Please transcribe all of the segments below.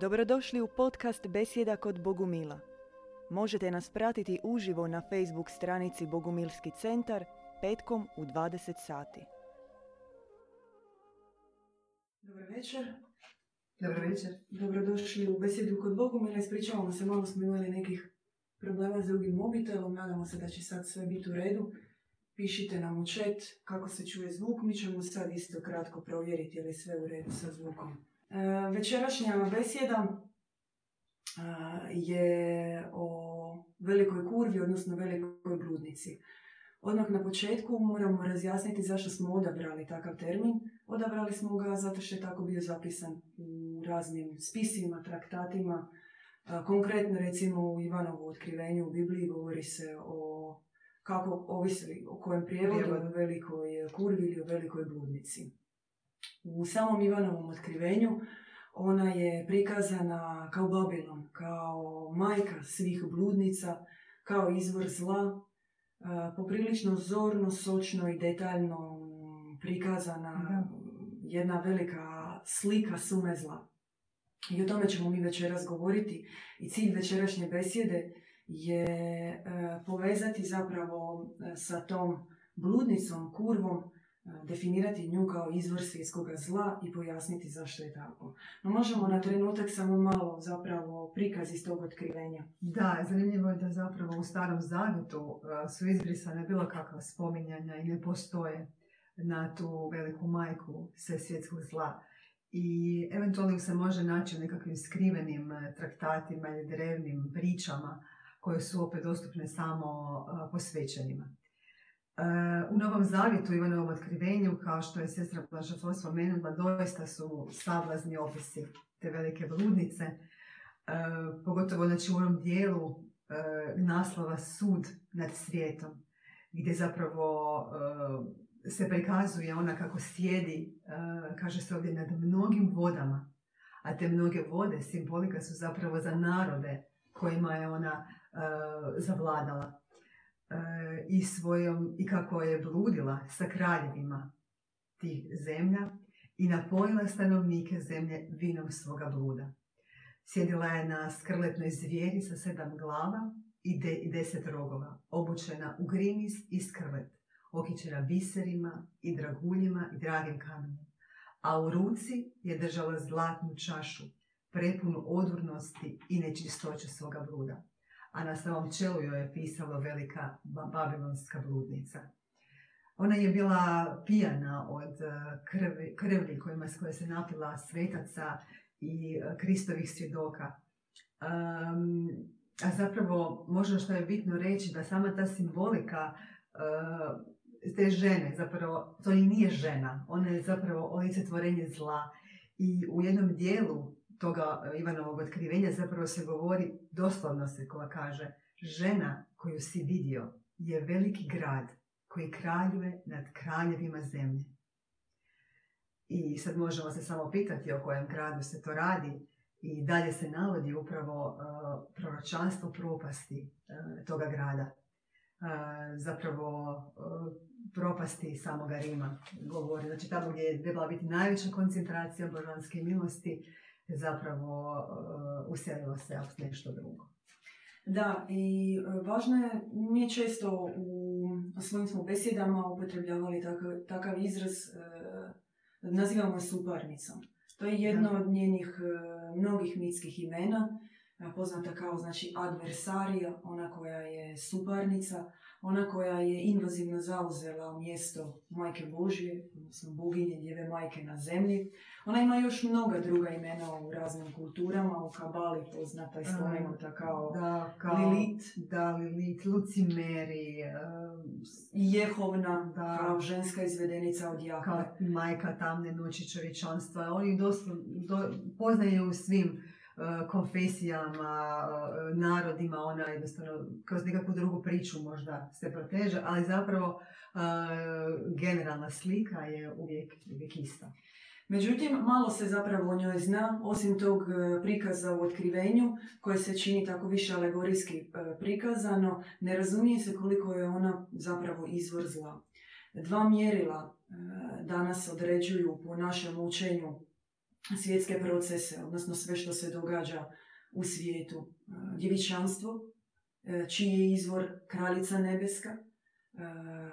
Dobrodošli u podcast Besjeda kod Bogumila. Možete nas pratiti uživo na Facebook stranici Bogumilski centar petkom u 20 sati. Dobar večer. Dobro večer. Dobrodošli u Besjedu kod Bogumila. Ispričavamo se, malo smo imali nekih problema s drugim mobitelom. Nadamo se da će sad sve biti u redu. Pišite nam u chat kako se čuje zvuk. Mi ćemo sad isto kratko provjeriti je sve u redu sa zvukom. E, večerašnja besjeda e, je o velikoj kurvi, odnosno velikoj bludnici. Odmah na početku moramo razjasniti zašto smo odabrali takav termin. Odabrali smo ga zato što je tako bio zapisan u raznim spisima, traktatima. E, Konkretno recimo u Ivanovu otkrivenju u Bibliji govori se o kako ovisi o kojem prijevodu, Prijevodu. o velikoj kurvi ili o velikoj bludnici. U samom Ivanovom otkrivenju ona je prikazana kao Babilon, kao majka svih bludnica, kao izvor zla, poprilično zorno, sočno i detaljno prikazana Da. jedna velika slika sume zla. I o tome ćemo mi večeras govoriti i cilj večerašnje besjede je e, povezati zapravo e, sa tom bludnicom, kurvom, definirati nju kao izvor svjetskog zla i pojasniti zašto je tako. No možemo na trenutak samo malo zapravo prikaz iz tog otkrivenja. Da, zanimljivo je da zapravo u starom zavjetu e, su izbrisane bilo kakva spominjanja i ne postoje na tu veliku majku sve svjetskog zla. I eventualno se može naći u nekakvim skrivenim e, traktatima ili drevnim pričama koje su opet dostupne samo e, posvećenima. E, U Novom Zavjetu i Ivanovom otkrivenju, kao što je sestra Plašatvor spomenula, doista su sablazni opisi te velike bludnice, e, pogotovo znači, u onom dijelu e, naslova sud nad svijetom, gdje zapravo se prikazuje ona kako sjedi, kaže se ovdje, nad mnogim vodama, a te mnoge vode simbolika su zapravo za narode kojima je ona zavladala i svojom i kako je bludila sa kraljevima tih zemlja i napojila stanovnike zemlje vinom svoga bluda. Sjedila je na skrletnoj zvijeri sa sedam glava i, de- i deset rogova, obučena u grimis i skrlet, okićena biserima i draguljima i dragim kamenjem. A u ruci je držala zlatnu čašu, prepunu odurnosti i nečistoće svoga bluda. A na samom čelu joj je pisalo velika ba- babilonska bludnica. Ona je bila pijana od eh, krvi, krvi kojima, koje se napila svetaca i eh, Kristovih svjedoka. Um, a zapravo, možda što je bitno reći, da sama ta simbolika eh, te žene, zapravo, to i nije žena, ona je zapravo olicetvorenje zla. I u jednom dijelu toga eh, Ivanovog otkrivenja zapravo se govori, doslovno se koja kaže, žena koju si vidio je veliki grad koji kraljuje nad kraljevima zemlje. I sad možemo se samo pitati o kojem gradu se to radi i dalje se navodi upravo uh, proročanstvo propasti uh, toga grada. Uh, zapravo propasti samoga Rima govori. Znači tamo gdje je trebala biti najveća koncentracija božanske milosti, zapravo uh, uselilo se apsolutno nešto drugo. Da, i e, važno je, mi često u svojim smo besjedama upotrebljavali takav, takav izraz, e, nazivamo je suparnicom. To je jedno Da. od njenih e, mnogih mitskih imena, e, poznata kao znači adversarija, ona koja je suparnica, ona koja je invazivno zauzela mjesto Majke Božje, odnosno boginje Djeve Majke na zemlji. Ona ima još mnoga druga imena u raznim kulturama, u Kabali poznata i spomenuta kao Da, kao Lilit. Da, Lilit, Lucimeri, um, Jehovna, Da. kao ženska izvedenica od Jakve. kao majka tamne noći čovječanstva. Oni doslovno do, poznaju u svim konfesijama, uh, narodima, ona jednostavno kroz nekakvu drugu priču možda se proteže, ali zapravo uh, generalna slika je uvijek, uvijek ista. Međutim, malo se zapravo o njoj zna, osim tog e, prikaza u otkrivenju, koje se čini tako više alegorijski e, prikazano, ne razumije se koliko je ona zapravo izvor zla. Dva mjerila e, danas određuju po našem učenju svjetske procese, odnosno sve što se događa u svijetu. Djevičanstvo, čiji je izvor kraljica nebeska,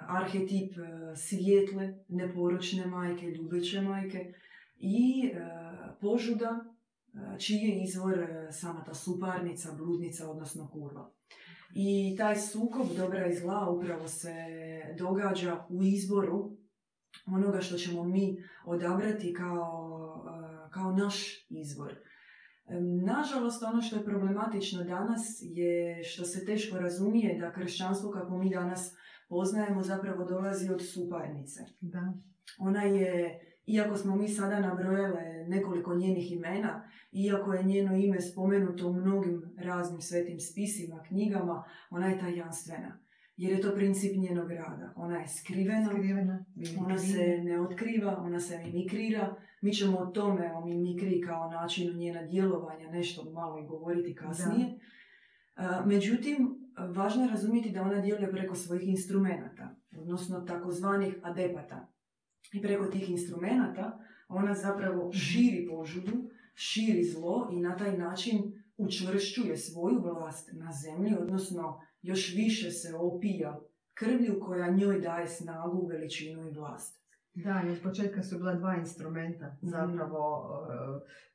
arhetip svijetle, neporočne majke, ljubeće majke i požuda, čiji je izvor sama ta suparnica, bludnica, odnosno kurva. I taj sukob dobra i zla upravo se događa u izboru onoga što ćemo mi odabrati kao, kao naš izvor. Nažalost, ono što je problematično danas je što se teško razumije da kršćanstvo kako mi danas poznajemo zapravo dolazi od suparnice. Da. Ona je, iako smo mi sada nabrojale nekoliko njenih imena, iako je njeno ime spomenuto u mnogim raznim svetim spisima, knjigama, ona je tajanstvena. Jer je to princip njenog rada. Ona je skrivena, Skrivena, ona se ne otkriva, ona se mimikrira. Mi ćemo o tome, o mimikri kao načinu njena djelovanja, nešto malo i govoriti kasnije. Međutim, važno je razumjeti da ona djeluje preko svojih instrumenata, odnosno takozvanih adepata. I preko tih instrumenata ona zapravo mhm. širi požudu, širi zlo i na taj način učvršćuje svoju vlast na zemlji, odnosno još više se opija krvlju koja njoj daje snagu, veličinu i vlast. Da, i od početka su bila dva instrumenta. Mhm. Zapravo,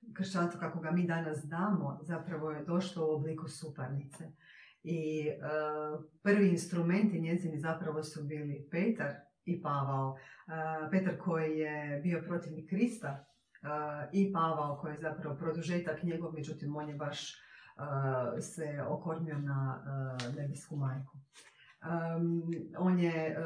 mm. kršćanstvo kako ga mi danas znamo, zapravo je došlo u obliku suparnice. I uh, prvi instrumenti njezini zapravo su bili Petar i Pavao. Uh, Petar koji je bio protivnik Krista i Pavao koji je zapravo produžetak njegov, međutim on je baš se okornio na nebesku majku. on je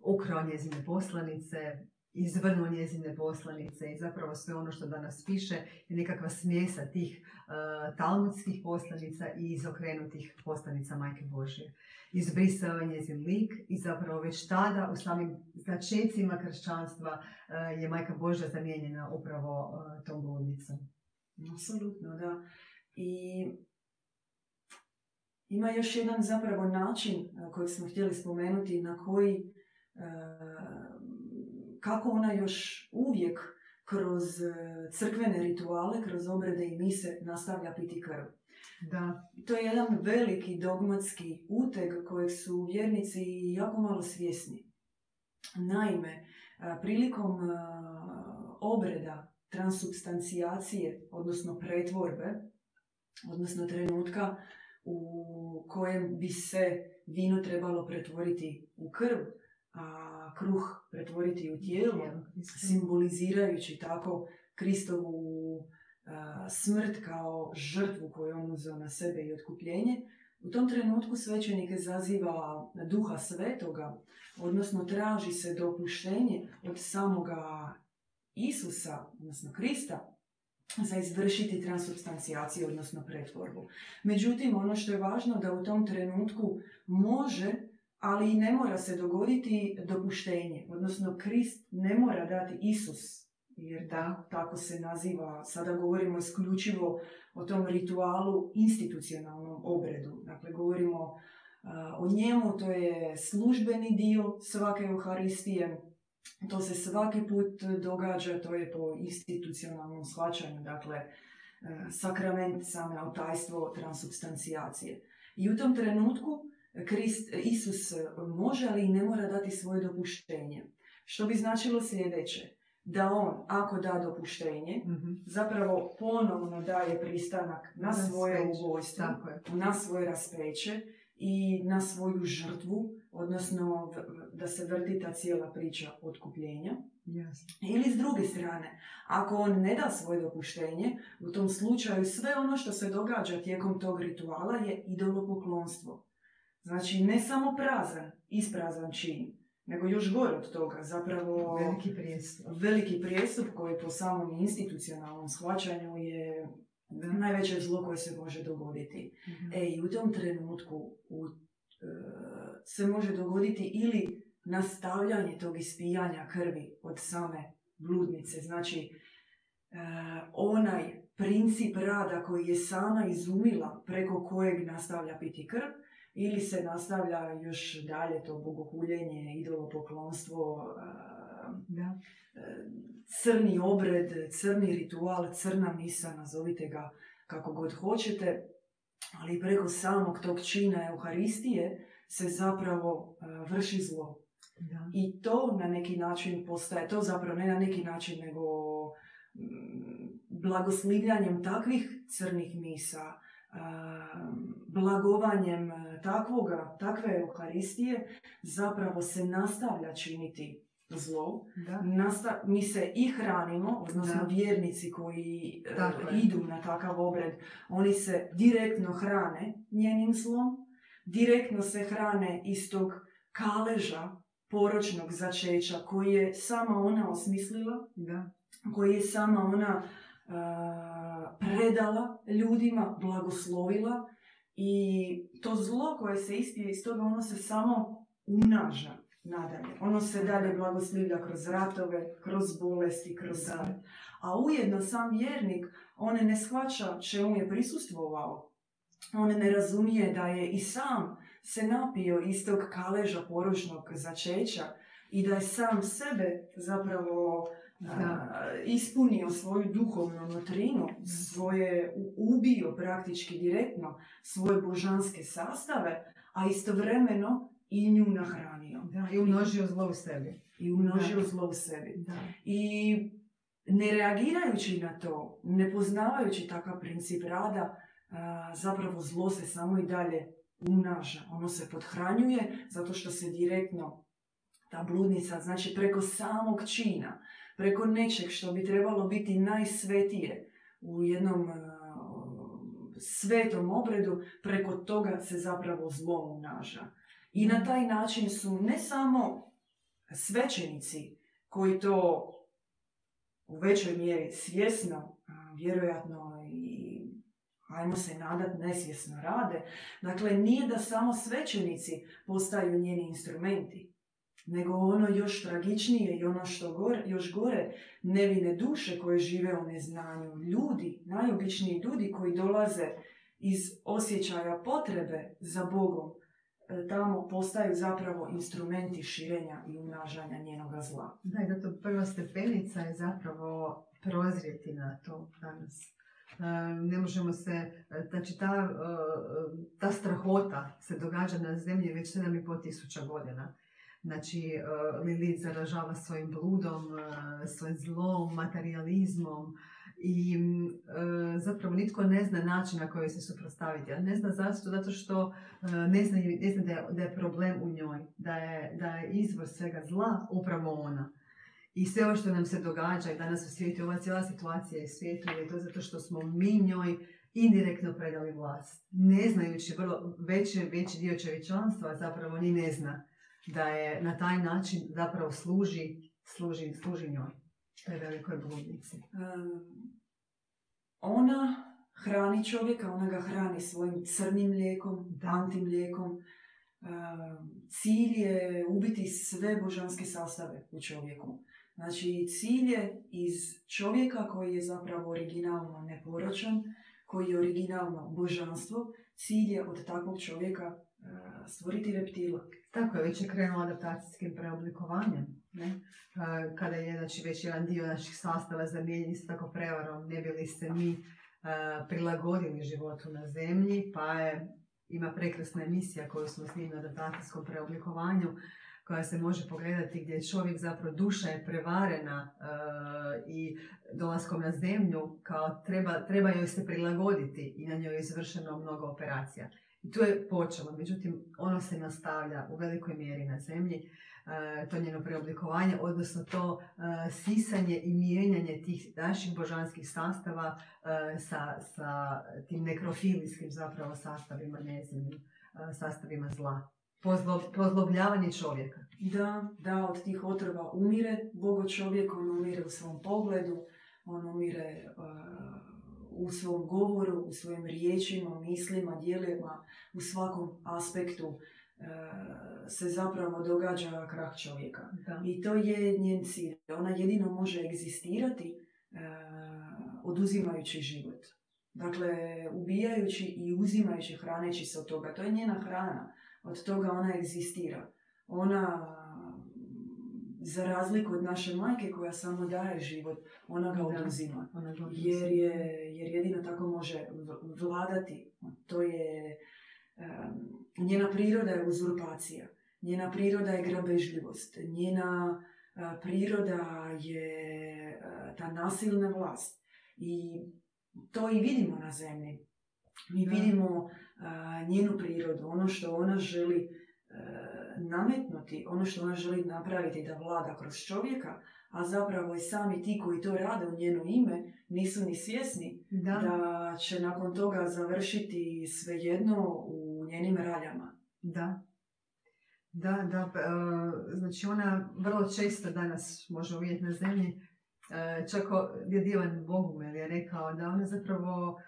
ukrao njezine poslanice, izvrnuo njezine poslanice i zapravo sve ono što danas piše je nekakva smjesa tih uh, talmudskih poslanica i izokrenutih poslanica Majke Božje izbrisao je njezin lik i zapravo već tada u samim začecima kršćanstva eh, je majka Božja zamijenjena upravo eh, tom bludnicom. Apsolutno, da. I ima još jedan zapravo način eh, koji smo htjeli spomenuti na koji kako ona još uvijek kroz crkvene rituale, kroz obrede i mise nastavlja piti krv. Da. To je jedan veliki dogmatski uteg kojeg su vjernici jako malo svjesni. Naime, prilikom obreda transubstancijacije, odnosno pretvorbe, odnosno trenutka u kojem bi se vino trebalo pretvoriti u krv, a kruh pretvoriti u tijelo, simbolizirajući tako Kristovu smrt kao žrtvu koju on uzeo na sebe i otkupljenje, u tom trenutku svećenik zaziva duha svetoga, odnosno traži se dopuštenje od samoga Isusa, odnosno Krista, za izvršiti transubstancijaciju, odnosno pretvorbu. Međutim, ono što je važno da u tom trenutku može, ali i ne mora se dogoditi dopuštenje. Odnosno, Krist ne mora dati Isus jer da, tako se naziva, sada govorimo isključivo o tom ritualu institucionalnom obredu. Dakle, govorimo o njemu, to je službeni dio svake Euharistije, to se svaki put događa, to je po institucionalnom shvaćanju, dakle, sakrament same otajstvo transubstancijacije. I u tom trenutku Krist, Isus može, ali i ne mora dati svoje dopuštenje. Što bi značilo sljedeće da on, ako da dopuštenje, mm zapravo ponovno daje pristanak na, svoje ubojstvo, na svoje raspeće i na svoju žrtvu, odnosno da se vrti ta cijela priča otkupljenja. Ili s druge strane, ako on ne da svoje dopuštenje, u tom slučaju sve ono što se događa tijekom tog rituala je idolopoklonstvo. Znači, ne samo prazan, isprazan čin, nego još gore od toga, zapravo veliki prijestup. Veliki prijestup koji po samom institucionalnom shvaćanju je najveće zlo koje se može dogoditi. mm E, i u tom trenutku u, e, se može dogoditi ili nastavljanje tog ispijanja krvi od same bludnice. Znači, e, onaj princip rada koji je sama izumila preko kojeg nastavlja piti krv, ili se nastavlja još dalje to bogohuljenje, idolopoklonstvo, da. crni obred, crni ritual, crna misa, nazovite ga kako god hoćete, ali preko samog tog čina Euharistije se zapravo e, vrši zlo. Da. I to na neki način postaje, to zapravo ne na neki način, nego mm, blagoslivljanjem takvih crnih misa, e, blagovanjem takvoga, takve Euharistije, zapravo se nastavlja činiti zlo. Da. Nasta- mi se i hranimo, odnosno Da. vjernici koji e, Tako je. idu na takav obred, oni se direktno hrane njenim zlom, direktno se hrane iz tog kaleža poročnog začeća koji je sama ona osmislila, Da. koji je sama ona a, predala ljudima, blagoslovila i to zlo koje se ispije iz toga, ono se samo umnaža nadalje. Ono se dalje blagoslivlja kroz ratove, kroz bolesti, kroz smrt. A ujedno sam vjernik, on ne shvaća čemu je prisustvovao. On ne razumije da je i sam se napio iz tog kaleža porožnog začeća i da je sam sebe zapravo Da. ispunio svoju duhovnu nutrinu, svoje, ubio praktički direktno svoje božanske sastave, a istovremeno i nju nahranio. Da. I umnožio zlo u sebi. I umnožio Da. zlo u sebi. Da. I ne reagirajući na to, ne poznavajući takav princip rada, zapravo zlo se samo i dalje umnaža. Ono se podhranjuje zato što se direktno ta bludnica, znači preko samog čina, preko nečeg što bi trebalo biti najsvetije u jednom svetom obredu, preko toga se zapravo zlo umnaža. I na taj način su ne samo svećenici koji to u većoj mjeri svjesno, vjerojatno i ajmo se nadat nesvjesno rade. Dakle, nije da samo svećenici postaju njeni instrumenti, nego ono još tragičnije i ono što gore, još gore, nevine duše koje žive u neznanju. Ljudi, najobičniji ljudi koji dolaze iz osjećaja potrebe za Bogom, e, tamo postaju zapravo instrumenti širenja i umnažanja njenoga zla. Da, i zato prva stepenica je zapravo prozrijeti na to danas. E, Ne možemo se, znači ta, e, ta strahota se događa na zemlji već 7,5 tisuća godina. Znači, e, Lilith zaražava svojim bludom, e, svojim zlom, materializmom i zapravo nitko ne zna način na koji se suprotstaviti. A ne zna zašto, zato što ne zna, ne zna da, je, da je problem u njoj, da je, da je izvor svega zla upravo ona. I sve ovo što nam se događa i danas u svijetu, ova cijela situacija u svijetu je to zato što smo mi njoj indirektno predali vlast. Ne znajući vrlo veći, veći dio čovječanstva zapravo ni ne zna da je na taj način zapravo služi, služi, služi njoj. To je velikoj bludnici. Um, ona hrani čovjeka, ona ga hrani svojim crnim mlijekom, antimlijekom. Um, cilj je ubiti sve božanske sastave u čovjeku. Znači, cilj je iz čovjeka koji je zapravo originalno neporočan, koji je originalno božanstvo, cilj je od takvog čovjeka uh, stvoriti reptila. Tako je, već je krenuo adaptacijskim preoblikovanjem. Ne? E, Kada je znači, već jedan dio naših sastava zamijenjen isto tako prevarom, ne bi li se mi e, prilagodili životu na zemlji, pa je, ima prekrasna emisija koju smo snimili na adaptacijskom preoblikovanju, koja se može pogledati gdje je čovjek zapravo duša je prevarena e, i dolaskom na zemlju kao treba, treba joj se prilagoditi i na njoj je izvršeno mnogo operacija. I tu je počelo, međutim ono se nastavlja u velikoj mjeri na zemlji, e, to njeno preoblikovanje, odnosno to e, sisanje i mijenjanje tih naših božanskih sastava sa, sa tim nekrofilijskim zapravo sastavima njezinim, sastavima zla. Pozlo, pozlobljavanje čovjeka. Da, da, od tih otrova umire Bogo čovjek, on umire u svom pogledu, on umire uh, u svom govoru, u svojim riječima, mislima, djelima, u svakom aspektu uh, se zapravo događa krah čovjeka. Da. I to je njen cilj. Ona jedino može egzistirati uh, oduzimajući život. Dakle, ubijajući i uzimajući, hraneći se od toga. To je njena hrana. Od toga ona egzistira. Ona za razliku od naše majke koja samo daje život, ona ga oduzima. Jer, je, jer jedino tako može vladati. To je, em, njena priroda je uzurpacija. Njena priroda je grabežljivost. Njena a, priroda je a, ta nasilna vlast. I to i vidimo na zemlji. Mi vidimo njenu prirodu, ono što ona želi e, nametnuti, ono što ona želi napraviti da vlada kroz čovjeka, a zapravo i sami ti koji to rade u njeno ime nisu ni svjesni Da, da će nakon toga završiti svejedno u njenim raljama. da. Da, da, p- e, znači ona vrlo često danas može vidjeti na zemlji, e, čak je divan Bogumil je rekao da ona zapravo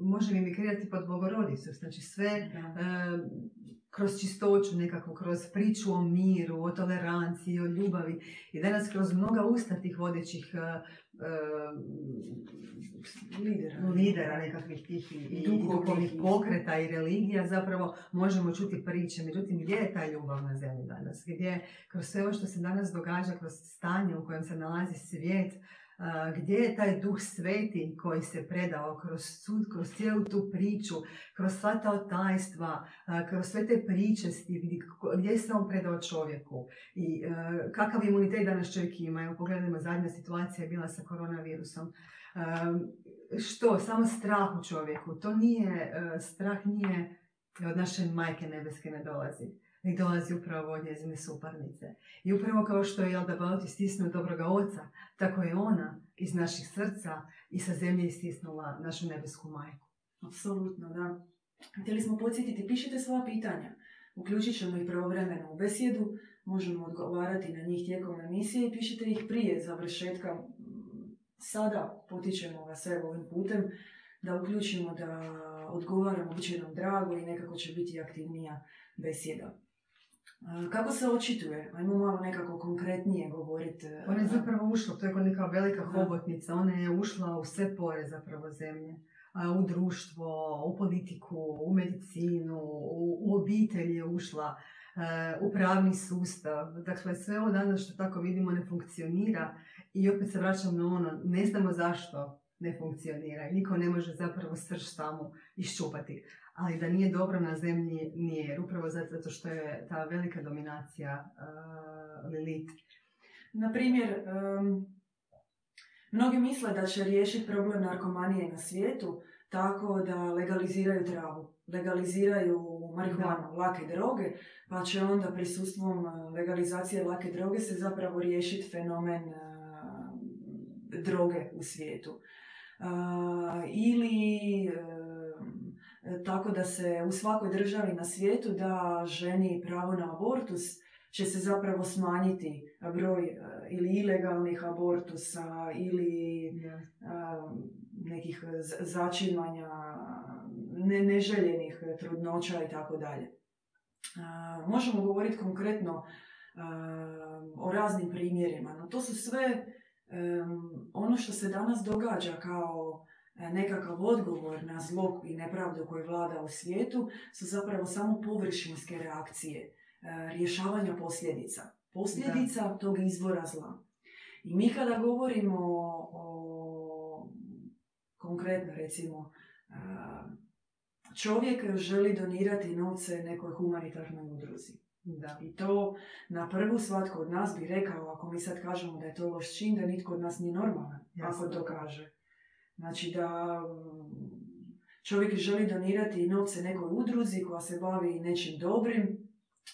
može mimikrirati pod Bogorodicu, znači sve e, kroz čistoću nekako, kroz priču o miru, o toleranciji, o ljubavi. I danas kroz mnoga usta tih vodećih e, e, Lidera. lidera nekakvih tih i, Duhovnih pokreta i religija zapravo možemo čuti priče. Međutim, gdje je ta ljubav na zemlji danas? Gdje kroz sve ovo što se danas događa, kroz stanje u kojem se nalazi svijet, gdje je taj duh sveti koji se predao kroz kroz cijelu tu priču, kroz sva ta otajstva, a, kroz sve te pričesti, gdje, se on predao čovjeku i e, kakav imunitet danas čovjek ima. Evo pogledajmo, zadnja situacija je bila sa koronavirusom. Um, što? Samo strah u čovjeku. To nije, e, strah nije od naše majke nebeske ne dolazi. Nek dolazi upravo od njezine suparnice. I upravo kao što je Jelda Bauti stisnuo dobroga oca, tako je ona iz naših srca i sa zemlje istisnula našu nebesku majku. Apsolutno, da. Htjeli smo podsjetiti, pišite svoja pitanja. Uključit ćemo ih pravovremeno u besjedu, možemo odgovarati na njih tijekom emisije i pišite ih prije završetka. Mm, Sada potičemo vas evo ovim putem da uključimo da odgovaramo, bit će nam drago i nekako će biti aktivnija besjeda. Kako se očituje? Ajmo malo nekako konkretnije govoriti. Ona je zapravo ušla, to je neka velika hobotnica, ona je ušla u sve pore zapravo zemlje. U društvo, u politiku, u medicinu, u, obitelj je ušla, e, u pravni sustav. Dakle, sve ovo danas što tako vidimo ne funkcionira i opet se vraćam na ono, ne znamo zašto ne funkcionira i niko ne može zapravo srž samu iščupati. Ali da nije dobro na zemlji nije, jer upravo zato što je ta velika dominacija uh, Lilith Na primjer, em, mnogi misle da će riješiti problem narkomanije na svijetu tako da legaliziraju travu, legaliziraju marihuanu, lake droge, pa će onda prisustvom e, legalizacije lake droge se zapravo riješiti fenomen e, droge u svijetu. A, ili tako da se u svakoj državi na svijetu da ženi pravo na abortus, će se zapravo smanjiti broj e, ili ilegalnih abortusa ili e, nekih z- začimanja, ne, neželjenih trudnoća i tako dalje. A, Možemo govoriti konkretno o raznim primjerima, no to su sve ono što se danas događa kao e, nekakav odgovor na zlo i nepravdu koji vlada u svijetu su zapravo samo površinske reakcije e, rješavanja posljedica. Posljedica tog izvora zla. I mi kada govorimo o, konkretno recimo, a, čovjek želi donirati novce nekoj humanitarnoj udruzi. Da. I to na prvu svatko od nas bi rekao, ako mi sad kažemo da je to loš čin, da nitko od nas nije normalan, Jasno. ako to kaže. Znači da mm, čovjek želi donirati novce nekoj udruzi koja se bavi nečim dobrim,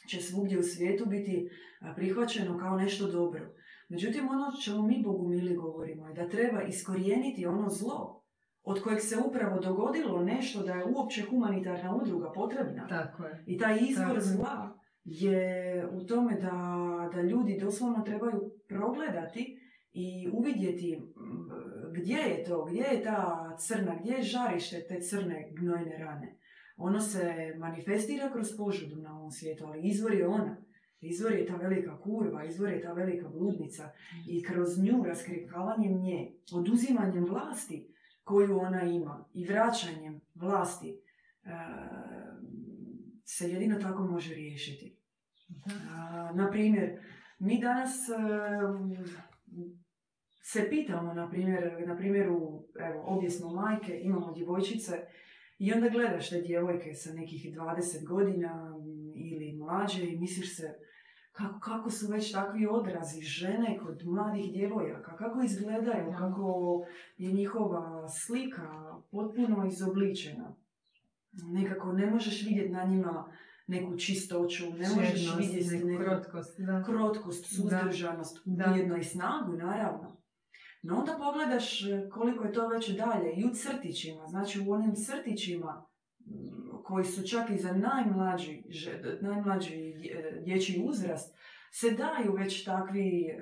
će svugdje u svijetu biti prihvaćeno kao nešto dobro. Međutim, ono čemu mi Bogu mili govorimo je da treba iskorijeniti ono zlo od kojeg se upravo dogodilo nešto da je uopće humanitarna udruga potrebna. Tako je. I taj izvor zla je u tome da, da ljudi doslovno trebaju progledati i uvidjeti gdje je to, gdje je ta crna, gdje je žarište te crne gnojne rane. Ono se manifestira kroz požudu na ovom svijetu, ali izvor je ona. Izvor je ta velika kurva, izvor je ta velika bludnica i kroz nju raskrikavanjem nje, oduzimanjem vlasti koju ona ima i vraćanjem vlasti e, se jedino tako može riješiti. A, na primjer, Mi danas e, se pitamo, na, primjer, na primjeru, evo, obje smo majke, imamo djevojčice i onda gledaš te djevojke sa nekih 20 godina ili mlađe i misliš se kako, kako su već takvi odrazi žene kod mladih djevojaka, kako izgledaju, kako je njihova slika potpuno izobličena. Nekako ne možeš vidjeti na njima neku čistoću, ne možeš vidjeti neku krotkost, da. krotkost, suzdržanost, ujedno i snagu, naravno. No onda pogledaš e, koliko je to već dalje. I u crtićima, znači u onim crtićima koji su čak i za najmlađi, najmlađi dječji uzrast, se daju već takvi, e,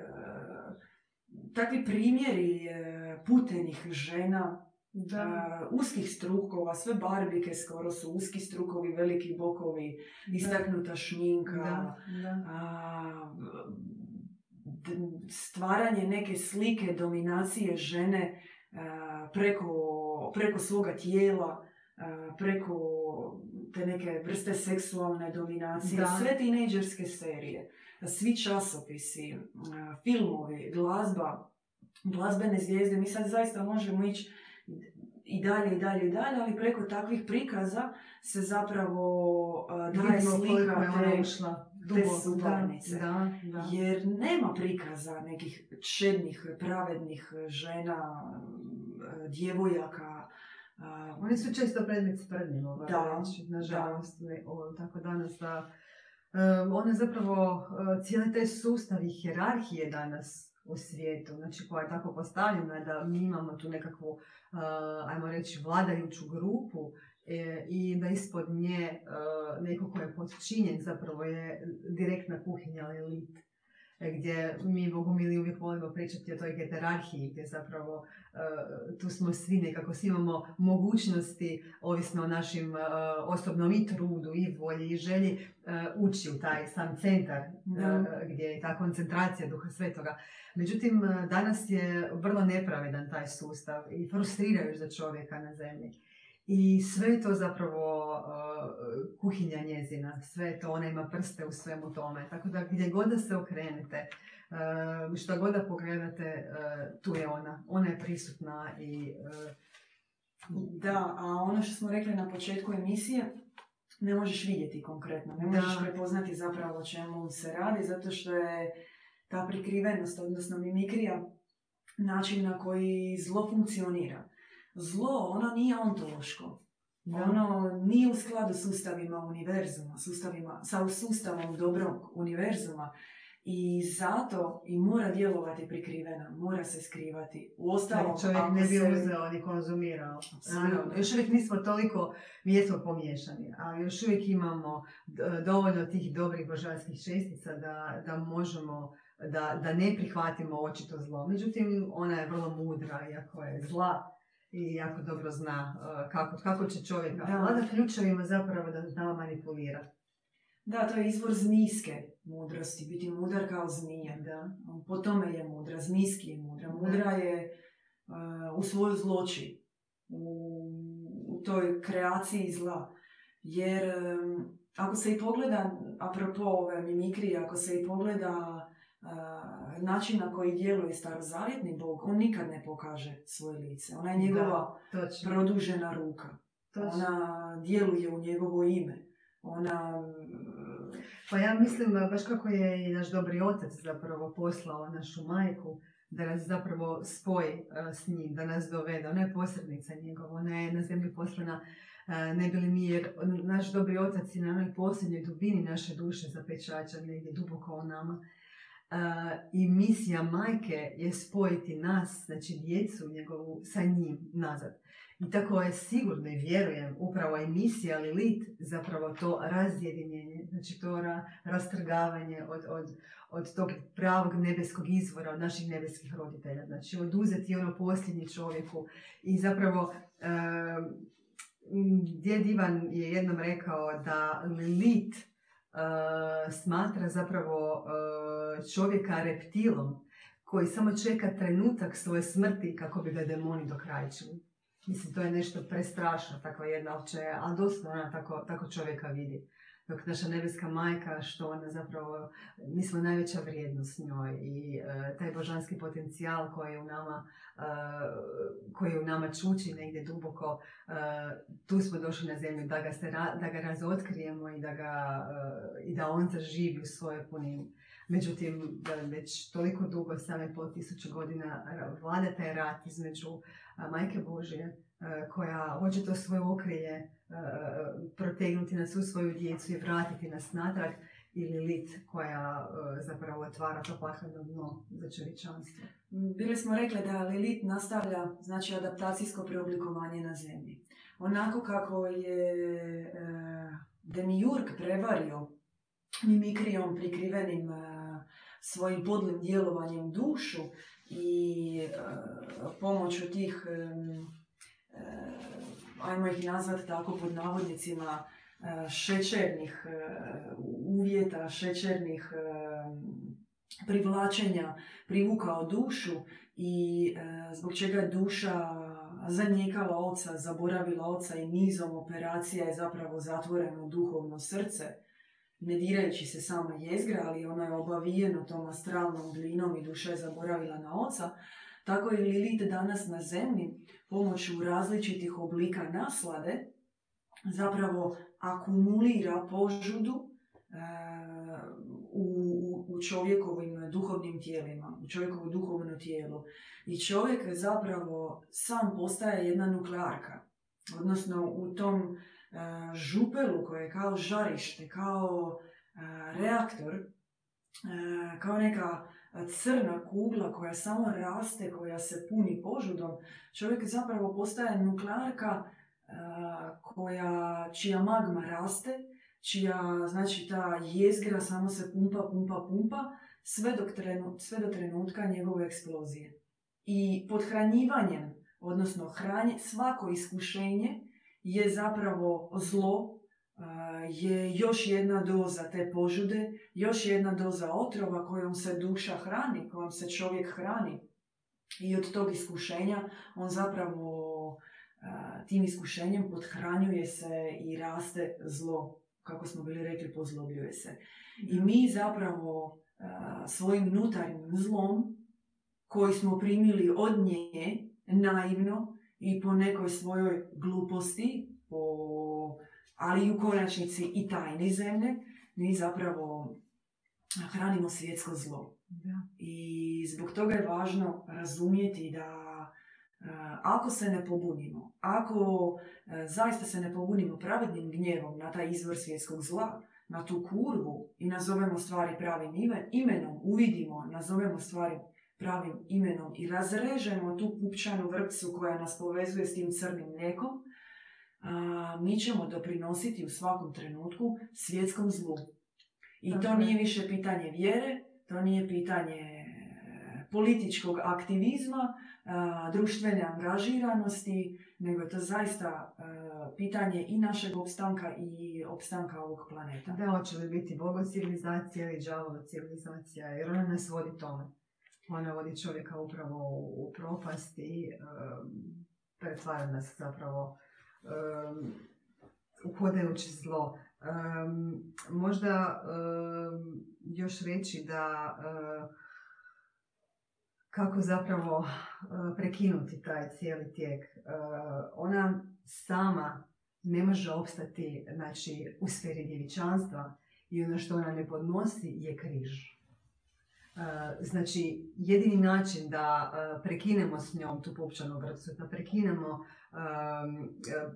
takvi primjeri e, putenih žena, da. uskih strukova, sve barbike skoro su uski strukovi, veliki bokovi, istaknuta šminka, da, da stvaranje neke slike dominacije žene e, preko, preko svoga tijela, e, preko te neke vrste seksualne dominacije, da. sve tinejdžerske serije, svi časopisi, e, filmovi, glazba, glazbene zvijezde, mi sad zaista možemo ići i dalje i dalje i dalje, ali preko takvih prikaza se zapravo daje slika te, te suparnice. Da, da. Jer nema prikaza nekih čednih, pravednih žena, djevojaka. Oni su često predmet sprednje, da, nažalost. Da. tako danas da... one zapravo, cijele te sustavi hjerarhije danas u svijetu, znači koja je tako postavljena da mi imamo tu nekakvu, ajmo reći, vladajuću grupu E, i da ispod nje e, neko ko je podčinjen zapravo je direktna kuhinja elit e, gdje mi bogumili uvijek volimo pričati o toj heterarhiji gdje zapravo tu smo svi nekako svi imamo mogućnosti ovisno o našim osobnom i trudu i volji i želji ući u taj sam centar gdje je ta koncentracija duha svetoga. Međutim, danas je vrlo nepravedan taj sustav i frustrirajuć za čovjeka na zemlji. I sve je to zapravo uh, kuhinja njezina, sve je to, ona ima prste u svemu tome. Tako da gdje god da se okrenete, uh, što god da pogledate, uh, tu je ona. Ona je prisutna i... Da, a ono što smo rekli na početku emisije, ne možeš vidjeti konkretno, ne možeš da. prepoznati zapravo o čemu se radi, zato što je ta prikrivenost, odnosno mimikrija, način na koji zlo funkcionira zlo, ono nije ontološko. Ono nije u skladu s sustavima univerzuma, sustavima, sa sustavom dobrog univerzuma. I zato i mora djelovati prikrivena, mora se skrivati. U ostalom, čovjek ne bi se... uzeo ni konzumirao. Naravno, još uvijek nismo toliko, mi jesmo pomiješani, ali još uvijek imamo dovoljno tih dobrih božanskih čestica da, da možemo, da, da ne prihvatimo očito zlo. Međutim, ona je vrlo mudra, iako je zla, i jako dobro zna uh, kako, kako će čovjek da. vlada ključevima zapravo da zna manipulirati. Da, to je izvor zmijske mudrosti, biti mudar kao zmija. Da. Po tome je mudra, zmijski je mudra. Mudra je uh, u svojoj zloči, u, u toj kreaciji zla. Jer um, ako se i pogleda, apropo ove mimikrije, ako se i pogleda način na koji djeluje starozavjetni bog, on nikad ne pokaže svoje lice. Ona je njegova produžena ruka. Točno. Ona djeluje u njegovo ime. Ona... Pa ja mislim, baš kako je i naš dobri otac zapravo poslao našu majku, da nas zapravo spoji s njim, da nas dovede. Ona je posrednica njegova, ona je na zemlji poslana ne bili mi, jer naš dobri otac je na onoj posljednjoj dubini naše duše zapečačan negdje duboko u nama i misija majke je spojiti nas, znači djecu njegovu, sa njim nazad. I tako je sigurno i vjerujem, upravo je misija Lilit zapravo to razjedinjenje, znači to ra, rastrgavanje od, od, od tog pravog nebeskog izvora, od naših nebeskih roditelja. Znači oduzeti ono posljednji čovjeku i zapravo uh, djed Ivan je jednom rekao da Lilit uh, smatra zapravo uh, čovjeka reptilom koji samo čeka trenutak svoje smrti kako bi ga demoni dokrajčili. Mislim, to je nešto prestrašno, takva jedna opće, a doslovno ona tako, tako čovjeka vidi. Dok naša nebeska majka, što ona zapravo, mi smo najveća vrijednost njoj i e, taj božanski potencijal koji je u nama, e, koji u nama čuči negdje duboko, e, tu smo došli na zemlju da ga, se, da ga razotkrijemo i da, ga, i da on zaživi u svojoj punini. Međutim, već toliko dugo, same pol tisuću godina, vlada taj rat između Majke Božje, koja očito svoje okrilje protegnuti na svu svoju djecu i vratiti nas natrag ili lit koja zapravo otvara to pakleno dno za čovječanstvo. Bili smo rekli da Lilit nastavlja znači adaptacijsko preoblikovanje na zemlji. Onako kako je e, Demiurg prevario mimikrijom prikrivenim e, svojim podlim djelovanjem dušu i e, pomoću tih ajmo ih nazvati tako pod navodnicima, e, šećernih e, uvjeta, šećernih privlačenja privukao dušu i zbog čega je duša zanijekala oca, zaboravila oca i nizom operacija je zapravo zatvoreno duhovno srce, ne dirajući se sama jezgra, ali ono je obavijeno tom astralnom glinom i duša je zaboravila na oca. Tako je Lilith danas na zemlji pomoću različitih oblika naslade zapravo akumulira požudu e, u, u čovjekovim duhovnim tijelima, u čovjekovo duhovno tijelo. I čovjek zapravo sam postaje jedna nuklearka. Odnosno u tom e, župelu koje je kao žarište, kao e, reaktor, kao neka crna kugla koja samo raste, koja se puni požudom, čovjek zapravo postaje nuklearka koja, čija magma raste, čija znači ta jezgra samo se pumpa, pumpa, pumpa, sve, dok sve do trenutka njegove eksplozije. I podhranjivanjem, odnosno hranje, svako iskušenje je zapravo zlo je još jedna doza te požude, još jedna doza otrova kojom se duša hrani, kojom se čovjek hrani. I od tog iskušenja on zapravo tim iskušenjem podhranjuje se i raste zlo. Kako smo bili rekli, pozlobljuje se. I mi zapravo svojim unutarnjim zlom koji smo primili od nje naivno i po nekoj svojoj gluposti, po ali i u konačnici i tajni zemlje, mi zapravo hranimo svjetsko zlo. Da. I zbog toga je važno razumjeti da ako se ne pobunimo, ako zaista se ne pobunimo pravednim gnjevom na taj izvor svjetskog zla, na tu kurvu i nazovemo stvari pravim imenom, uvidimo, nazovemo stvari pravim imenom i razrežemo tu pupčanu vrpcu koja nas povezuje s tim crnim mlijekom, a, mi ćemo doprinositi u svakom trenutku svjetskom zlu. I to nije više pitanje vjere, to nije pitanje e, političkog aktivizma, društvene angažiranosti, nego je to zaista e, pitanje i našeg opstanka i opstanka ovog planeta. Da, hoće li biti bogo civilizacija ili džavova civilizacija, jer ona nas vodi tome. Ona vodi čovjeka upravo u propast i um, pretvara nas zapravo um, zlo. Um, možda um, još reći da uh, kako zapravo uh, prekinuti taj cijeli tijek. Uh, ona sama ne može opstati znači, u sferi djevičanstva i ono što ona ne podnosi je križ. Znači, jedini način da prekinemo s njom tu pupčanu vrstu, da prekinemo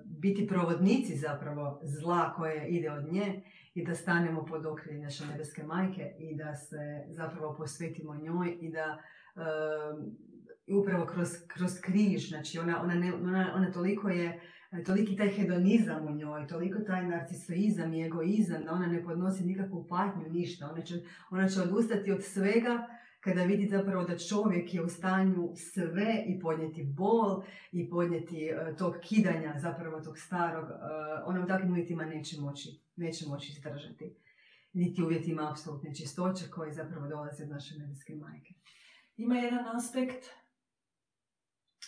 biti provodnici zapravo zla koje ide od nje i da stanemo pod okrilje naše nebeske majke i da se zapravo posvetimo njoj i da i upravo kroz, kroz križ, znači ona, ona, ne, ona, ona toliko je, toliki taj hedonizam u njoj, toliko taj narcisoizam i egoizam da ona ne podnosi nikakvu patnju, ništa. Ona će, ona će odustati od svega kada vidi zapravo da čovjek je u stanju sve i podnijeti bol i podnijeti uh, tog kidanja zapravo tog starog, uh, ona u takvim uvjetima neće moći, neće moći izdržati. Niti uvjetima apsolutne čistoće koje zapravo dolaze od naše nebeske majke. Ima jedan aspekt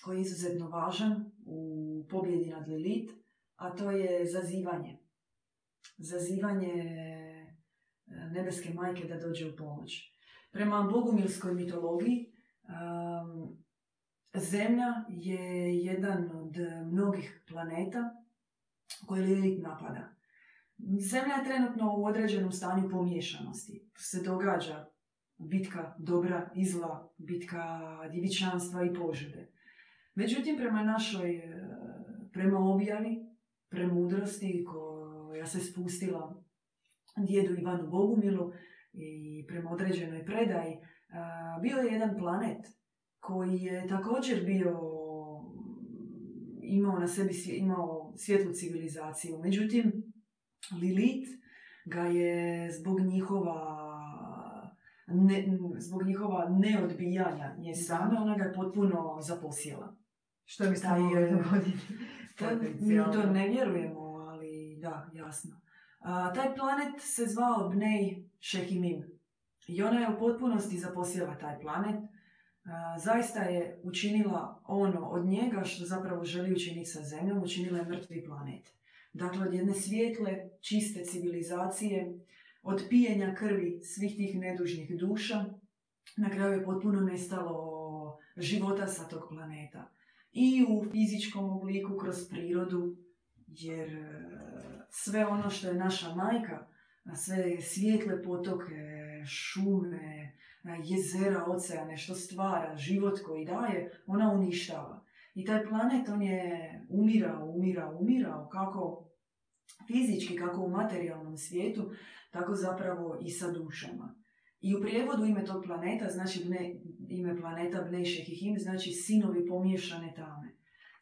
koji je izuzetno važan u pobjedi nad Lilith, a to je zazivanje. zazivanje e, nebeske majke da dođe u pomoć. Prema bogumilskoj mitologiji, Zemlja je jedan od mnogih planeta koji Lilith napada. Zemlja je trenutno u određenom stanju pomiješanosti. Se događa bitka dobra i zla, bitka djevičanstva i požede. Međutim, prema našoj, e, prema objavi, premudrosti koja se spustila djedu Ivanu Bogumilu i prema određenoj predaji, bio je jedan planet koji je također bio imao na sebi imao svjetlu civilizaciju. Međutim, Lilith ga je zbog njihova ne, zbog njihova neodbijanja nje same, ona ga je potpuno zaposjela. Što je mi stavio Mi to ne vjerujemo, ali da, jasno. Taj planet se zvao Bnej Šehimim. I ona je u potpunosti zaposjela taj planet. Zaista je učinila ono od njega što zapravo želi učiniti sa zemljom, učinila je mrtvi planet. Dakle, od jedne svijetle, čiste civilizacije, od pijenja krvi svih tih nedužnih duša, na kraju je potpuno nestalo života sa tog planeta. I u fizičkom obliku, kroz prirodu, jer e, sve ono što je naša majka, sve svijetle potoke, šume, jezera, oceane, što stvara, život koji daje, ona uništava. I taj planet, on je umirao, umirao, umirao, kako fizički, kako u materijalnom svijetu, tako zapravo i sa dušama. I u prijevodu ime tog planeta, znači ime planeta Bnešeh i Him, znači sinovi pomiješane tame.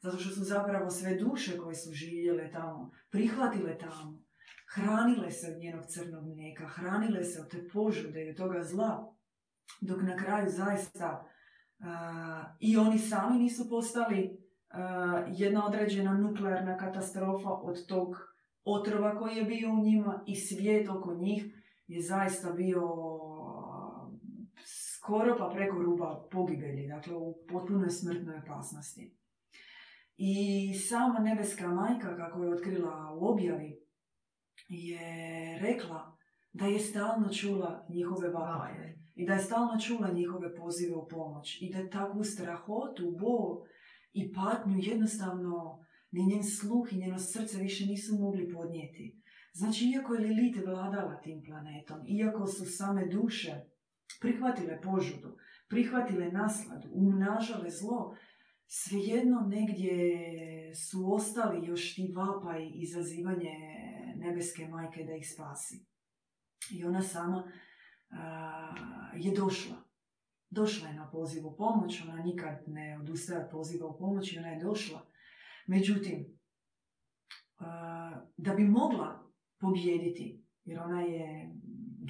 Zato što su zapravo sve duše koje su živjele tamo, prihvatile tamo, hranile se od njenog crnog mlijeka, hranile se od te požude i od toga zla, dok na kraju zaista i oni sami nisu postali jedna određena nuklearna katastrofa od tog otrova koji je bio u njima i svijet oko njih je zaista bio skoro pa preko ruba pogibelji, dakle u potpunoj smrtnoj opasnosti. I sama nebeska majka, kako je otkrila u objavi, je rekla da je stalno čula njihove vapaje i da je stalno čula njihove pozive u pomoć i da takvu strahotu, bol i patnju jednostavno ni njen sluh i njeno srce više nisu mogli podnijeti. Znači, iako je Lilith vladala tim planetom, iako su same duše prihvatile požudu, prihvatile nasladu, umnažale zlo, svejedno negdje su ostali još ti vapaj izazivanje nebeske majke da ih spasi. I ona sama je došla. Došla je na poziv u pomoć, ona nikad ne odustaje od poziva u pomoć i ona je došla. Međutim, da bi mogla pobijediti, jer ona je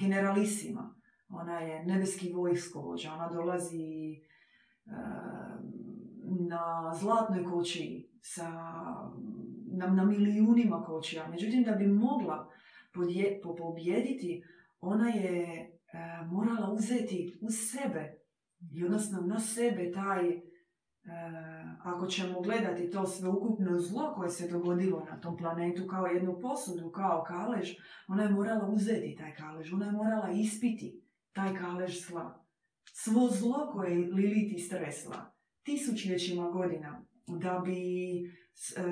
generalisima, ona je nebeski vojskovođa, ona dolazi na zlatnoj koči sa, na, na milijunima kočija. Međutim, da bi mogla podje, pobijediti, ona je morala uzeti u sebe i odnosno na sebe taj ako ćemo gledati to sveukupno zlo koje se dogodilo na tom planetu kao jednu posudu, kao kalež, ona je morala uzeti taj kalež, ona je morala ispiti taj kalež zla. Svo zlo koje je Lilith istresla tisućljećima godina da bi, e,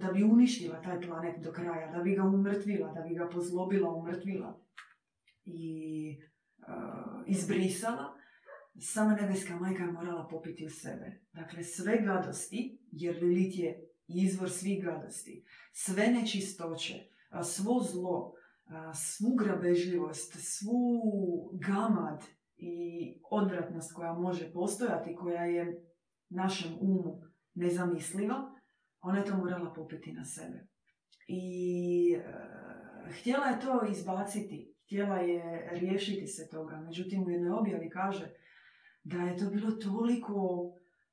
da bi uništila taj planet do kraja, da bi ga umrtvila, da bi ga pozlobila, umrtvila i e, izbrisala, sama nebeska majka je morala popiti u sebe. Dakle, sve gadosti, jer Lilith je izvor svih gadosti, sve nečistoće, svo zlo, svu grabežljivost, svu gamad i odvratnost koja može postojati, koja je našem umu nezamisliva, ona je to morala popiti na sebe. I e, htjela je to izbaciti, htjela je riješiti se toga. Međutim, u jednoj objavi kaže da je to bilo toliko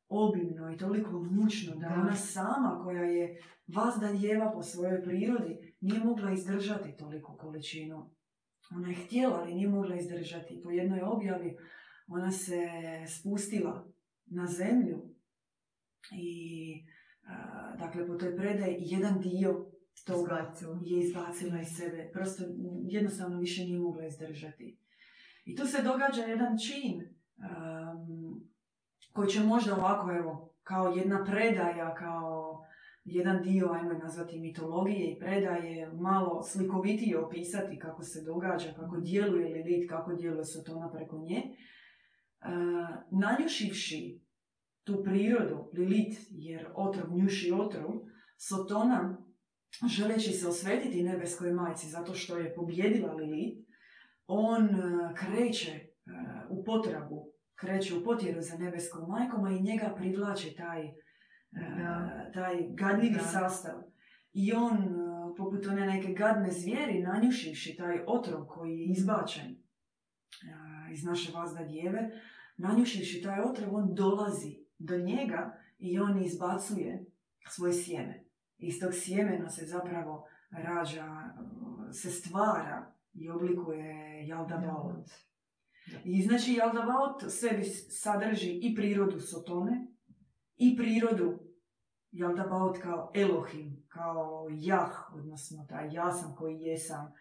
obimno i toliko mučno da ona sama koja je vazdaljeva po svojoj prirodi nije mogla izdržati toliko količinu. Ona je htjela, ali nije mogla izdržati. Po jednoj objavi ona se spustila na zemlju i dakle po toj predaji jedan dio toga je izbacila iz sebe. Prosto jednostavno više nije mogla izdržati. I tu se događa jedan čin um, koji će možda ovako, evo, kao jedna predaja, kao jedan dio, ajmo nazvati mitologije i predaje, malo slikovitije opisati kako se događa, kako djeluje Lilith, kako djeluje Sotona preko nje. Uh, nanjušivši tu prirodu, Lilith, jer otrov njuši otrov, Sotona, želeći se osvetiti nebeskoj majci zato što je pobjedila Lilith, on uh, kreće uh, u potragu, kreće u potjeru za nebeskom majkom, a i njega privlači taj, taj gadljivi sastav. I on, poput one neke gadne zvijeri, nanjušivši taj otrov koji je izbačen iz naše vazda djeve, nanjušivši taj otrov, on dolazi do njega i on izbacuje svoje sjeme. Iz tog sjemena se zapravo rađa, se stvara i oblikuje Jaldabaot. I znači Jaldabaot sebi sadrži i prirodu Sotone i prirodu Jaldabaot kao Elohim, kao Jah, odnosno taj ja sam koji jesam,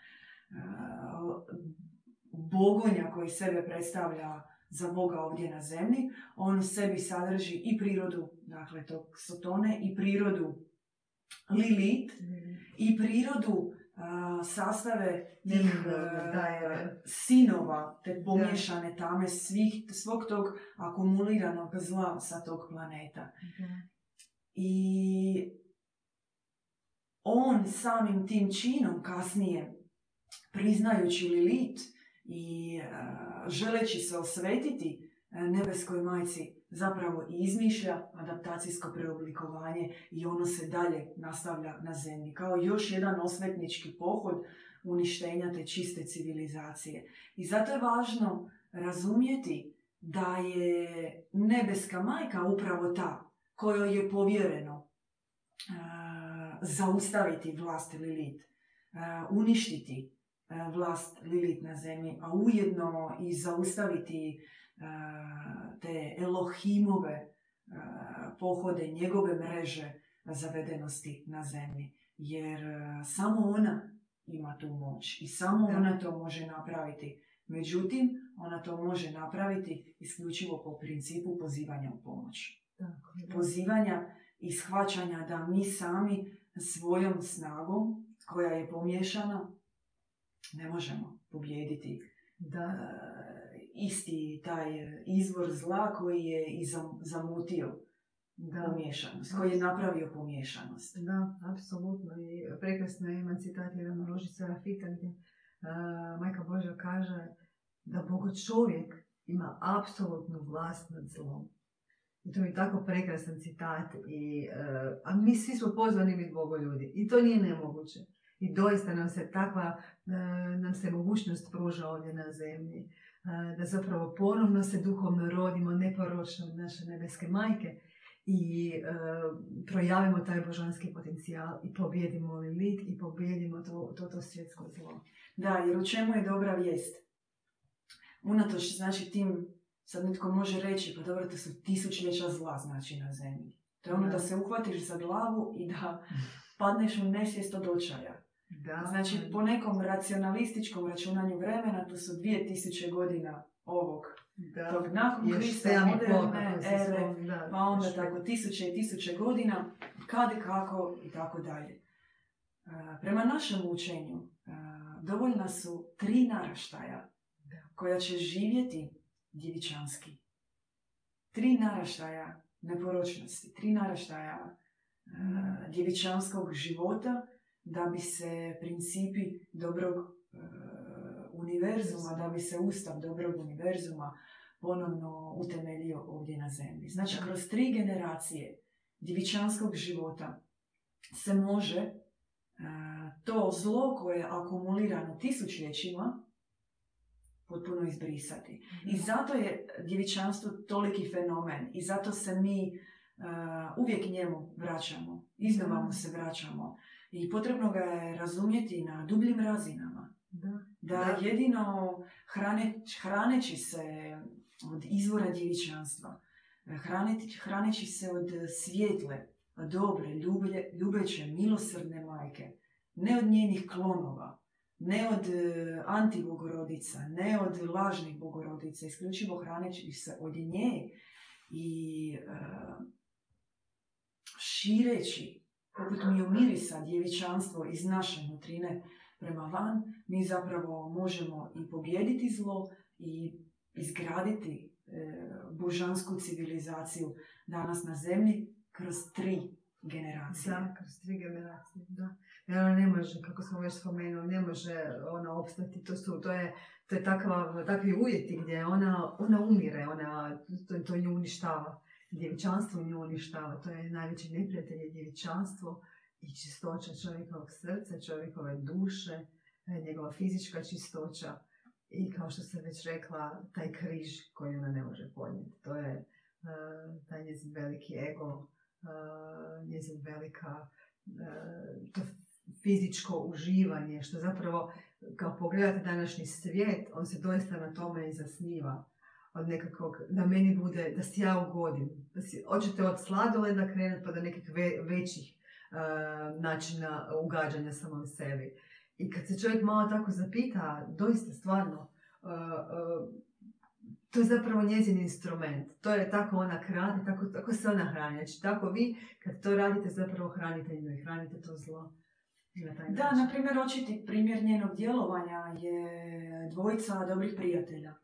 bogonja koji sebe predstavlja za Boga ovdje na zemlji. On u sebi sadrži i prirodu, dakle, tog Sotone i prirodu Lilit i prirodu sastave tih sinova, te pomješane tame svih, svog tog akumuliranog zla sa tog planeta. I on samim tim činom kasnije, priznajući Lilit i želeći se osvetiti nebeskoj majci, zapravo izmišlja adaptacijsko preoblikovanje i ono se dalje nastavlja na zemlji. Kao još jedan osvetnički pohod uništenja te čiste civilizacije. I zato je važno razumjeti da je nebeska majka upravo ta kojoj je povjereno zaustaviti vlast Lilit, uništiti vlast Lilit na zemlji, a ujedno i zaustaviti te Elohimove pohode, njegove mreže zavedenosti na zemlji. Jer samo ona ima tu moć i samo ona to može napraviti. Međutim, ona to može napraviti isključivo po principu pozivanja u pomoć. Pozivanja i shvaćanja da mi sami svojom snagom koja je pomiješana ne možemo pobijediti da isti taj izvor zla koji je i zamutio da. pomiješanost, koji je napravio pomiješanost. Da, apsolutno. I prekrasno je iman citat jedan Roži Serafita gdje uh, Majka Božja kaže da Bogo čovjek ima apsolutnu vlast nad zlom. I to je tako prekrasan citat. I, uh, a mi svi smo pozvani biti Bogo ljudi. I to nije nemoguće. I doista nam se takva, uh, nam se mogućnost pruža ovdje na zemlji da zapravo ponovno se duhovno rodimo neporočno naše nebeske majke i projavimo taj božanski potencijal i pobjedimo Lilit i pobjedimo to, to, to svjetsko zlo. Da, jer u čemu je dobra vijest? Unatoč, znači, tim, sad netko može reći, pa dobro, to su tisućljeća zla, znači, na zemlji. To je ono da, da se uhvatiš za glavu i da padneš u nesvijest od očaja. Da. Znači, po nekom racionalističkom računanju vremena, to su 2000 godina ovog da. tog nakon Krista, moderne ere, pa onda tako tisuće i tisuće godina, kad i kako i tako dalje. Prema našem učenju, dovoljna su tri naraštaja koja će živjeti djevičanski. Tri naraštaja neporočnosti, tri naraštaja djevičanskog života da bi se principi dobrog e, univerzuma, da bi se ustav dobrog univerzuma ponovno utemeljio ovdje na zemlji. Znači, kroz tri generacije djevičanskog života se može e, to zlo koje je akumulirano tisućljećima potpuno izbrisati. I mhm. zato je djevičanstvo toliki fenomen i zato se mi uh, uvijek njemu vraćamo, iznova mu se vraćamo. I potrebno ga je razumjeti na dubljim razinama. Da, da, jedino hrane, hraneći se od izvora djevičanstva, hraneći, hraneći se od svijetle, dobre, ljublje, ljubeće, milosrdne majke, ne od njenih klonova, ne od e, antibogorodica, ne od lažnih bogorodica, isključivo hraneći se od nje i e, šireći poput mi mirisa djevičanstvo iz naše nutrine prema van, mi zapravo možemo i pobjediti zlo i izgraditi e, božansku civilizaciju danas na zemlji kroz tri generacije. Da, kroz tri generacije, da. Jer ona ne može, kako smo već spomenuli, ne može ona opstati. To, su, to je, to je takva, takvi uvjeti gdje ona, ona umire, ona, to, to nju uništava. Djevičanstvo nju uništava. To je najveći neprijatelj je djevičanstvo i čistoća čovjekovog srca, čovjekove duše, e, njegova fizička čistoća i kao što sam već rekla, taj križ koji ona ne može podnijeti. To je uh, taj njezin veliki ego, uh, njezin velika uh, to fizičko uživanje, što zapravo, kao pogledate današnji svijet, on se doista na tome i zasniva. Od nekakvog, da meni bude, da si ja ugodim. Da si, hoćete od sladoleda krenuti pa do nekih ve, većih uh, načina ugađanja samom sebi. I kad se čovjek malo tako zapita, doista stvarno, uh, uh, to je zapravo njezin instrument. To je tako ona krade, tako, tako se ona hrani. Znači, tako vi, kad to radite, zapravo hranite nju i hranite to zlo. Da, na primjer, očiti primjer njenog djelovanja je dvojica dobrih prijatelja.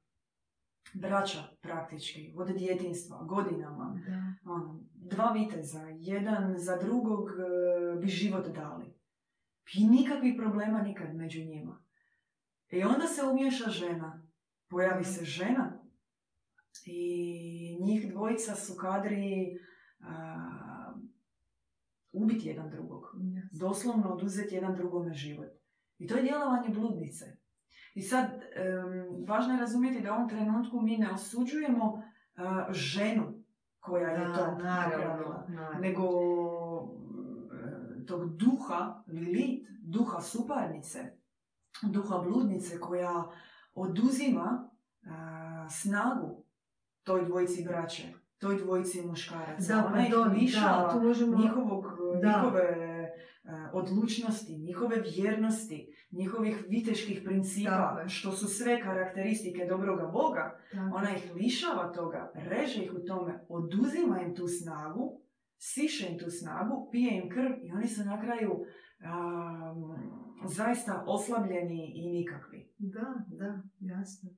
Braća, praktički, od djetinstva, godinama. Da. Ono, dva viteza, jedan za drugog e, bi život dali. I nikakvih problema nikad među njima. I onda se umješa žena. Pojavi se žena i njih dvojica su kadri a, ubiti jedan drugog. Yes. Doslovno oduzeti jedan drugome život. I to je djelovanje bludnice. I sad, um, važno je razumjeti da u ovom trenutku mi ne osuđujemo uh, ženu koja je to napravila, nego tog duha, Lilit, duha suparnice, duha bludnice koja oduzima uh, snagu toj dvojici braće, toj dvojici muškaraca. Da, Ona ih lišava tu možemo... njihovog. Njihove uh, odlučnosti, njihove vjernosti, njihovih viteških principa, Tako što su sve karakteristike dobroga Boga. Tako. Ona ih lišava toga, reže ih u tome, oduzima im tu snagu, siše im tu snagu, pije im krv i oni su na kraju um, zaista oslabljeni i nikakvi. Da, da, jasno.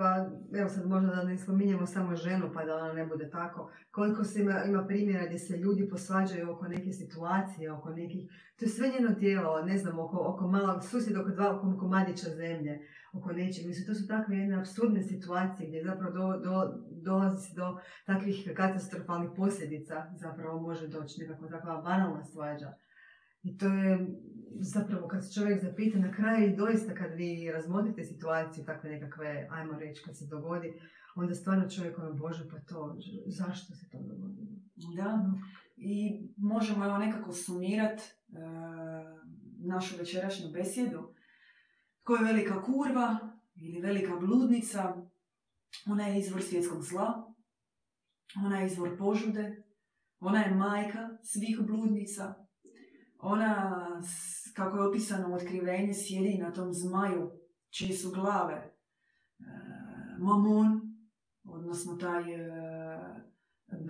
Pa, evo sad možda da ne spominjemo samo ženu pa da ona ne bude tako. Koliko se ima, ima primjera gdje se ljudi posvađaju oko neke situacije, oko nekih... To je sve njeno tijelo, ne znam, oko, oko malog susjeda, oko dva oko komadića zemlje, oko nečeg. Mislim, to su takve jedne absurdne situacije gdje zapravo do, do, dolazi se do takvih katastrofalnih posljedica. Zapravo može doći nekakva takva banalna svađa. I to je zapravo kad se čovjek zapita na kraju doista kad vi razmotrite situaciju takve nekakve, ajmo reći, kad se dogodi, onda stvarno čovjek ono, bože pa to, zašto se to dogodilo? Da, i možemo evo nekako sumirati e, našu večerašnju besjedu. Tko je velika kurva ili velika bludnica, ona je izvor svjetskog zla, ona je izvor požude, ona je majka svih bludnica, ona, kako je opisano u otkrivenju, sjedi na tom zmaju, čije su glave e, mamon, odnosno taj e,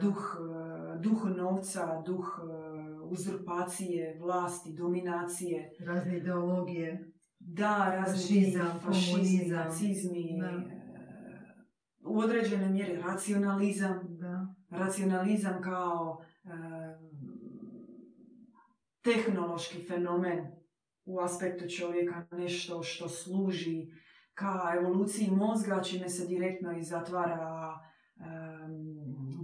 duh, e, duh novca, duh uzurpacije, vlasti, dominacije, Razne ideologije. da, razni Fašizam, nacizmi, u određenoj mjeri racionalizam, Da. racionalizam kao tehnološki fenomen u aspektu čovjeka, nešto što služi ka evoluciji mozga, čime se direktno i zatvara em,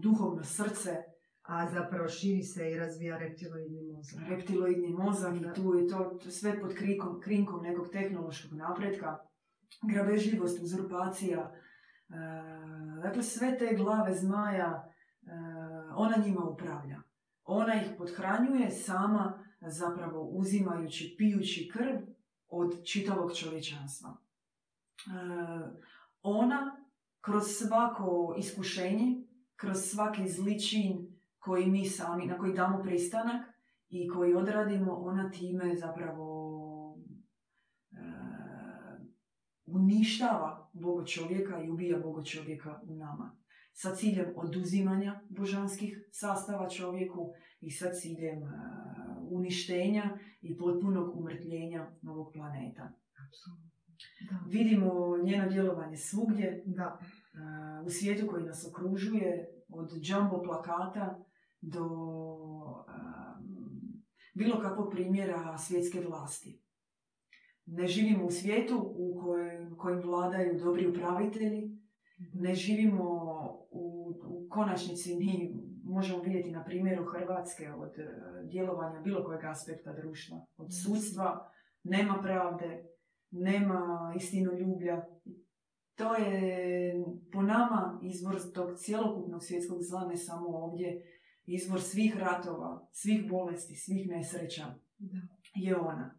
duhovno srce, A zapravo širi se i razvija reptiloidni mozak. reptiloidni mozak i tu je to sve pod krikom, krinkom nekog tehnološkog napretka, grabežljivost, uzurpacija, e, dakle sve te glave zmaja, e, ona njima upravlja. Ona ih podhranjuje sama zapravo uzimajući, pijući krv od čitavog čovječanstva. E, ona kroz svako iskušenje, kroz svaki zli čin koji mi sami, na koji damo pristanak i koji odradimo, ona time zapravo e, uništava Bogo čovjeka i ubija Bogo čovjeka u nama. Sa ciljem oduzimanja božanskih sastava čovjeku i sa ciljem e, uništenja i potpunog umrtljenja novog planeta. Da. Vidimo njeno djelovanje svugdje, Da. u svijetu koji nas okružuje, od jumbo plakata do um, bilo kakvog primjera svjetske vlasti. Ne živimo u svijetu u kojem, kojim vladaju dobri upravitelji, ne živimo u, u konačnici, mi možemo vidjeti na primjeru Hrvatske od e, djelovanja bilo kojeg aspekta društva. Od sudstva nema pravde, nema istinoljublja. To je po nama izvor tog cjelokupnog svjetskog zla, ne samo ovdje, izvor svih ratova, svih bolesti, svih nesreća Da. je ona.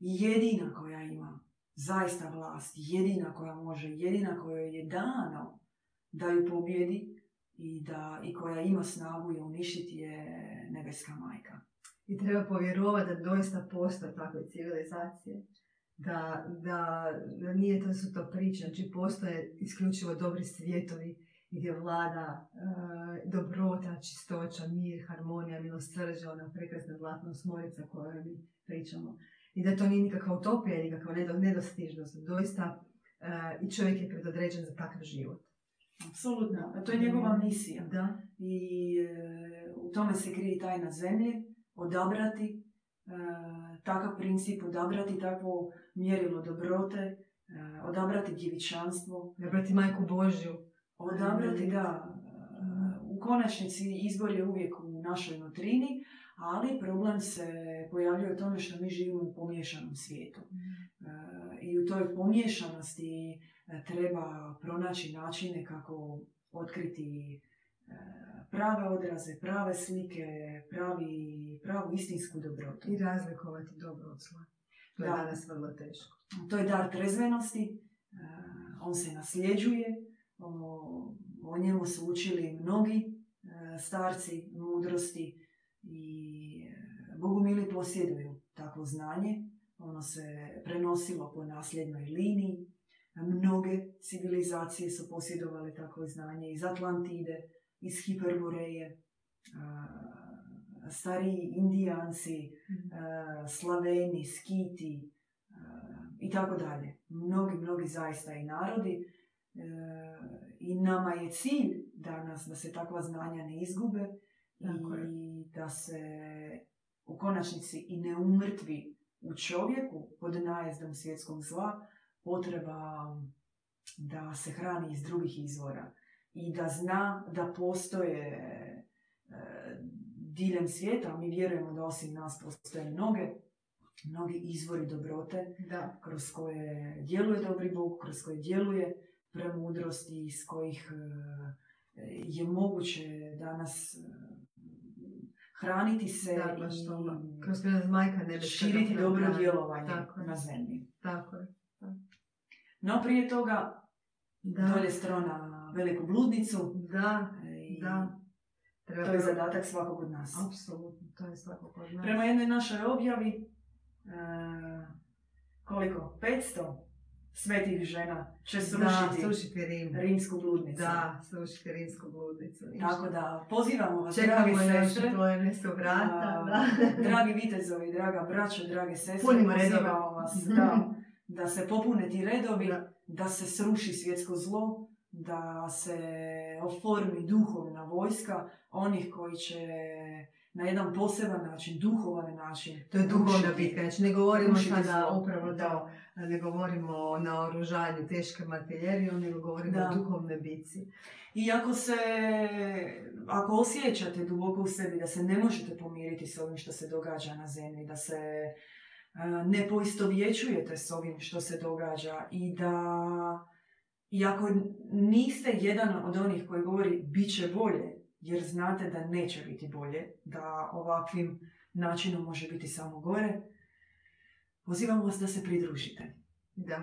Jedina koja ima zaista vlast, jedina koja može, jedina kojoj je dano da ju pobjedi i, da, i koja ima snagu je uništiti je nebeska majka. I treba povjerovati da doista postoje takve civilizacije. Da, da, da nije to su to priče, znači postoje isključivo dobri svijetovi gdje vlada e, dobrota, čistoća, mir, harmonija, milosrđe, ona prekrasna zlatna osmorica koju mi pričamo. I da to nije nikakva utopija, nikakva nedo- nedostižnost. Doista e, i čovjek je predodređen za takav život. Apsolutno. A to je njegova misija. Da, I e, u tome se krije tajna zemlje, odabrati e, takav princip, odabrati takvo mjerilo dobrote, e, odabrati djevičanstvo, odabrati majku Božju. odabrati da e, u konačnici izbor je uvijek u našoj nutrini, ali problem se pojavljuje u tome što mi živimo u pomiješanom svijetu. E, I u toj pomiješanosti treba pronaći načine kako otkriti e, prave odraze, prave slike, pravi, pravu istinsku dobrotu. I razlikovati dobro od zla. To je Da. danas vrlo teško. To je dar trezvenosti, e, on se nasljeđuje, o, o njemu su učili mnogi e, starci mudrosti i bogumili posjeduju takvo znanje. Ono se prenosilo po nasljednoj liniji. Mnoge civilizacije su posjedovale takvo znanje iz Atlantide, iz Hiperboreje, stariji indijanci, a, Slaveni, Skiti i tako dalje. Mnogi, mnogi zaista i narodi. E, I nama je cilj danas da se takva znanja ne izgube Tako je. i da se u konačnici i ne umrtvi u čovjeku pod najezdom svjetskog zla potreba da se hrani iz drugih izvora i da zna da postoje e, diljem svijeta, mi vjerujemo da osim nas postoje mnoge, mnogi izvori dobrote Da. kroz koje djeluje dobri Bog, kroz koje djeluje premudrost i iz kojih e, je moguće danas e, hraniti se Da, i Kroz koje nas majka širiti dobro djelovanje Tako na zemlji. Tako je. No prije toga Da. dolje strona veliku bludnicu Da, i da. Treba to je zadatak svakog od nas. Apsolutno, to je svakako od nas. Prema jednoj našoj objavi, e, koliko? 500 svetih žena će Da, srušiti srušiti Rim. rimsku bludnicu. Da, srušiti rimsku bludnicu. Tako da, pozivamo vas, Čekamo dragi sestre, su vrata. Da. dragi vitezovi, draga braćo, drage sestre, Punimo pozivamo vas da, da se popune ti redovi, Da. da se sruši svjetsko zlo, da se oformi duhovna vojska onih koji će na jedan poseban način, duhovan način. To je duhovna bitka. Znači ne govorimo sada upravo da ne govorimo o naoružanju teškom artiljerijom, nego govorimo Da. o duhovnoj bitci. I ako se, ako osjećate duboko u sebi da se ne možete pomiriti s ovim što se događa na zemlji, da se ne poistovjećujete s ovim što se događa i da i ako niste jedan od onih koji govori bit će bolje, jer znate da neće biti bolje, da ovakvim načinom može biti samo gore, pozivamo vas da se pridružite. Da.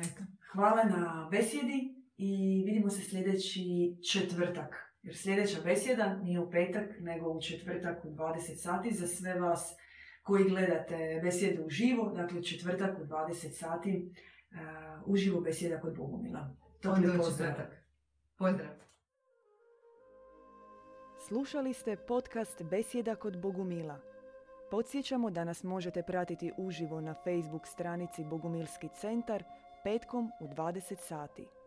Eto. Hvala na besjedi i vidimo se sljedeći četvrtak. Jer sljedeća besjeda nije u petak, nego u četvrtak u 20 sati za sve vas koji gledate besjedu u živo, dakle četvrtak u 20 sati uh, uživo besjeda kod Bogumila. Topli pozdrav. Pozdrav. Slušali ste podcast Besjeda kod Bogumila. Podsjećamo da nas možete pratiti uživo na Facebook stranici Bogumilski centar petkom u 20 sati.